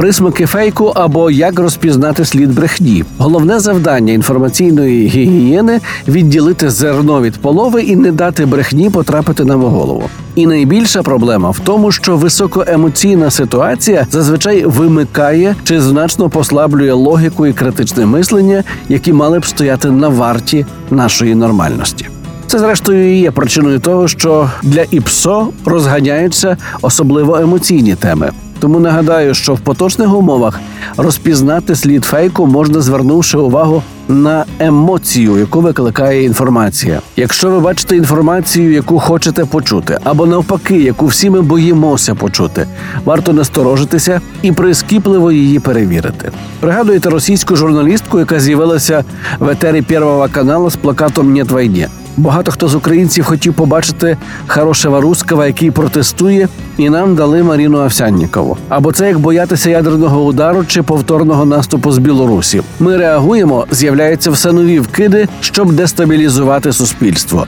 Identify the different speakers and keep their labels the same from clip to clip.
Speaker 1: Присмаки фейку або як розпізнати слід брехні. Головне завдання інформаційної гігієни відділити зерно від полови і не дати брехні потрапити нам у голову. І найбільша проблема в тому, що високоемоційна ситуація зазвичай вимикає чи значно послаблює логіку і критичне мислення, які мали б стояти на варті нашої нормальності. Це зрештою і є причиною того, що для ІПСО розганяються особливо емоційні теми. Тому нагадаю, що в поточних умовах розпізнати слід фейку можна звернувши увагу на емоцію, яку викликає інформація. Якщо ви бачите інформацію, яку хочете почути, або навпаки, яку всі ми боїмося почути, варто насторожитися і прискіпливо її перевірити. Пригадуєте російську журналістку, яка з'явилася в етері Первого каналу з плакатом «Нет війні». Багато хто з українців хотів побачити хорошого руского, який протестує, і нам дали Маріну Овсяннікову. Або це як боятися ядерного удару чи повторного наступу з Білорусі. Ми реагуємо, з'являються все нові вкиди, щоб дестабілізувати суспільство.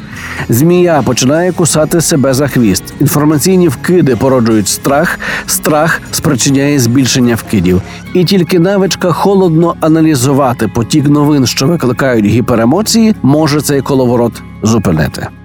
Speaker 1: Змія починає кусати себе за хвіст. Інформаційні вкиди породжують страх, страх спричиняє збільшення вкидів. І тільки навичка холодно аналізувати потік новин, що викликають гіперемоції, може цей коловорот zupełnie te.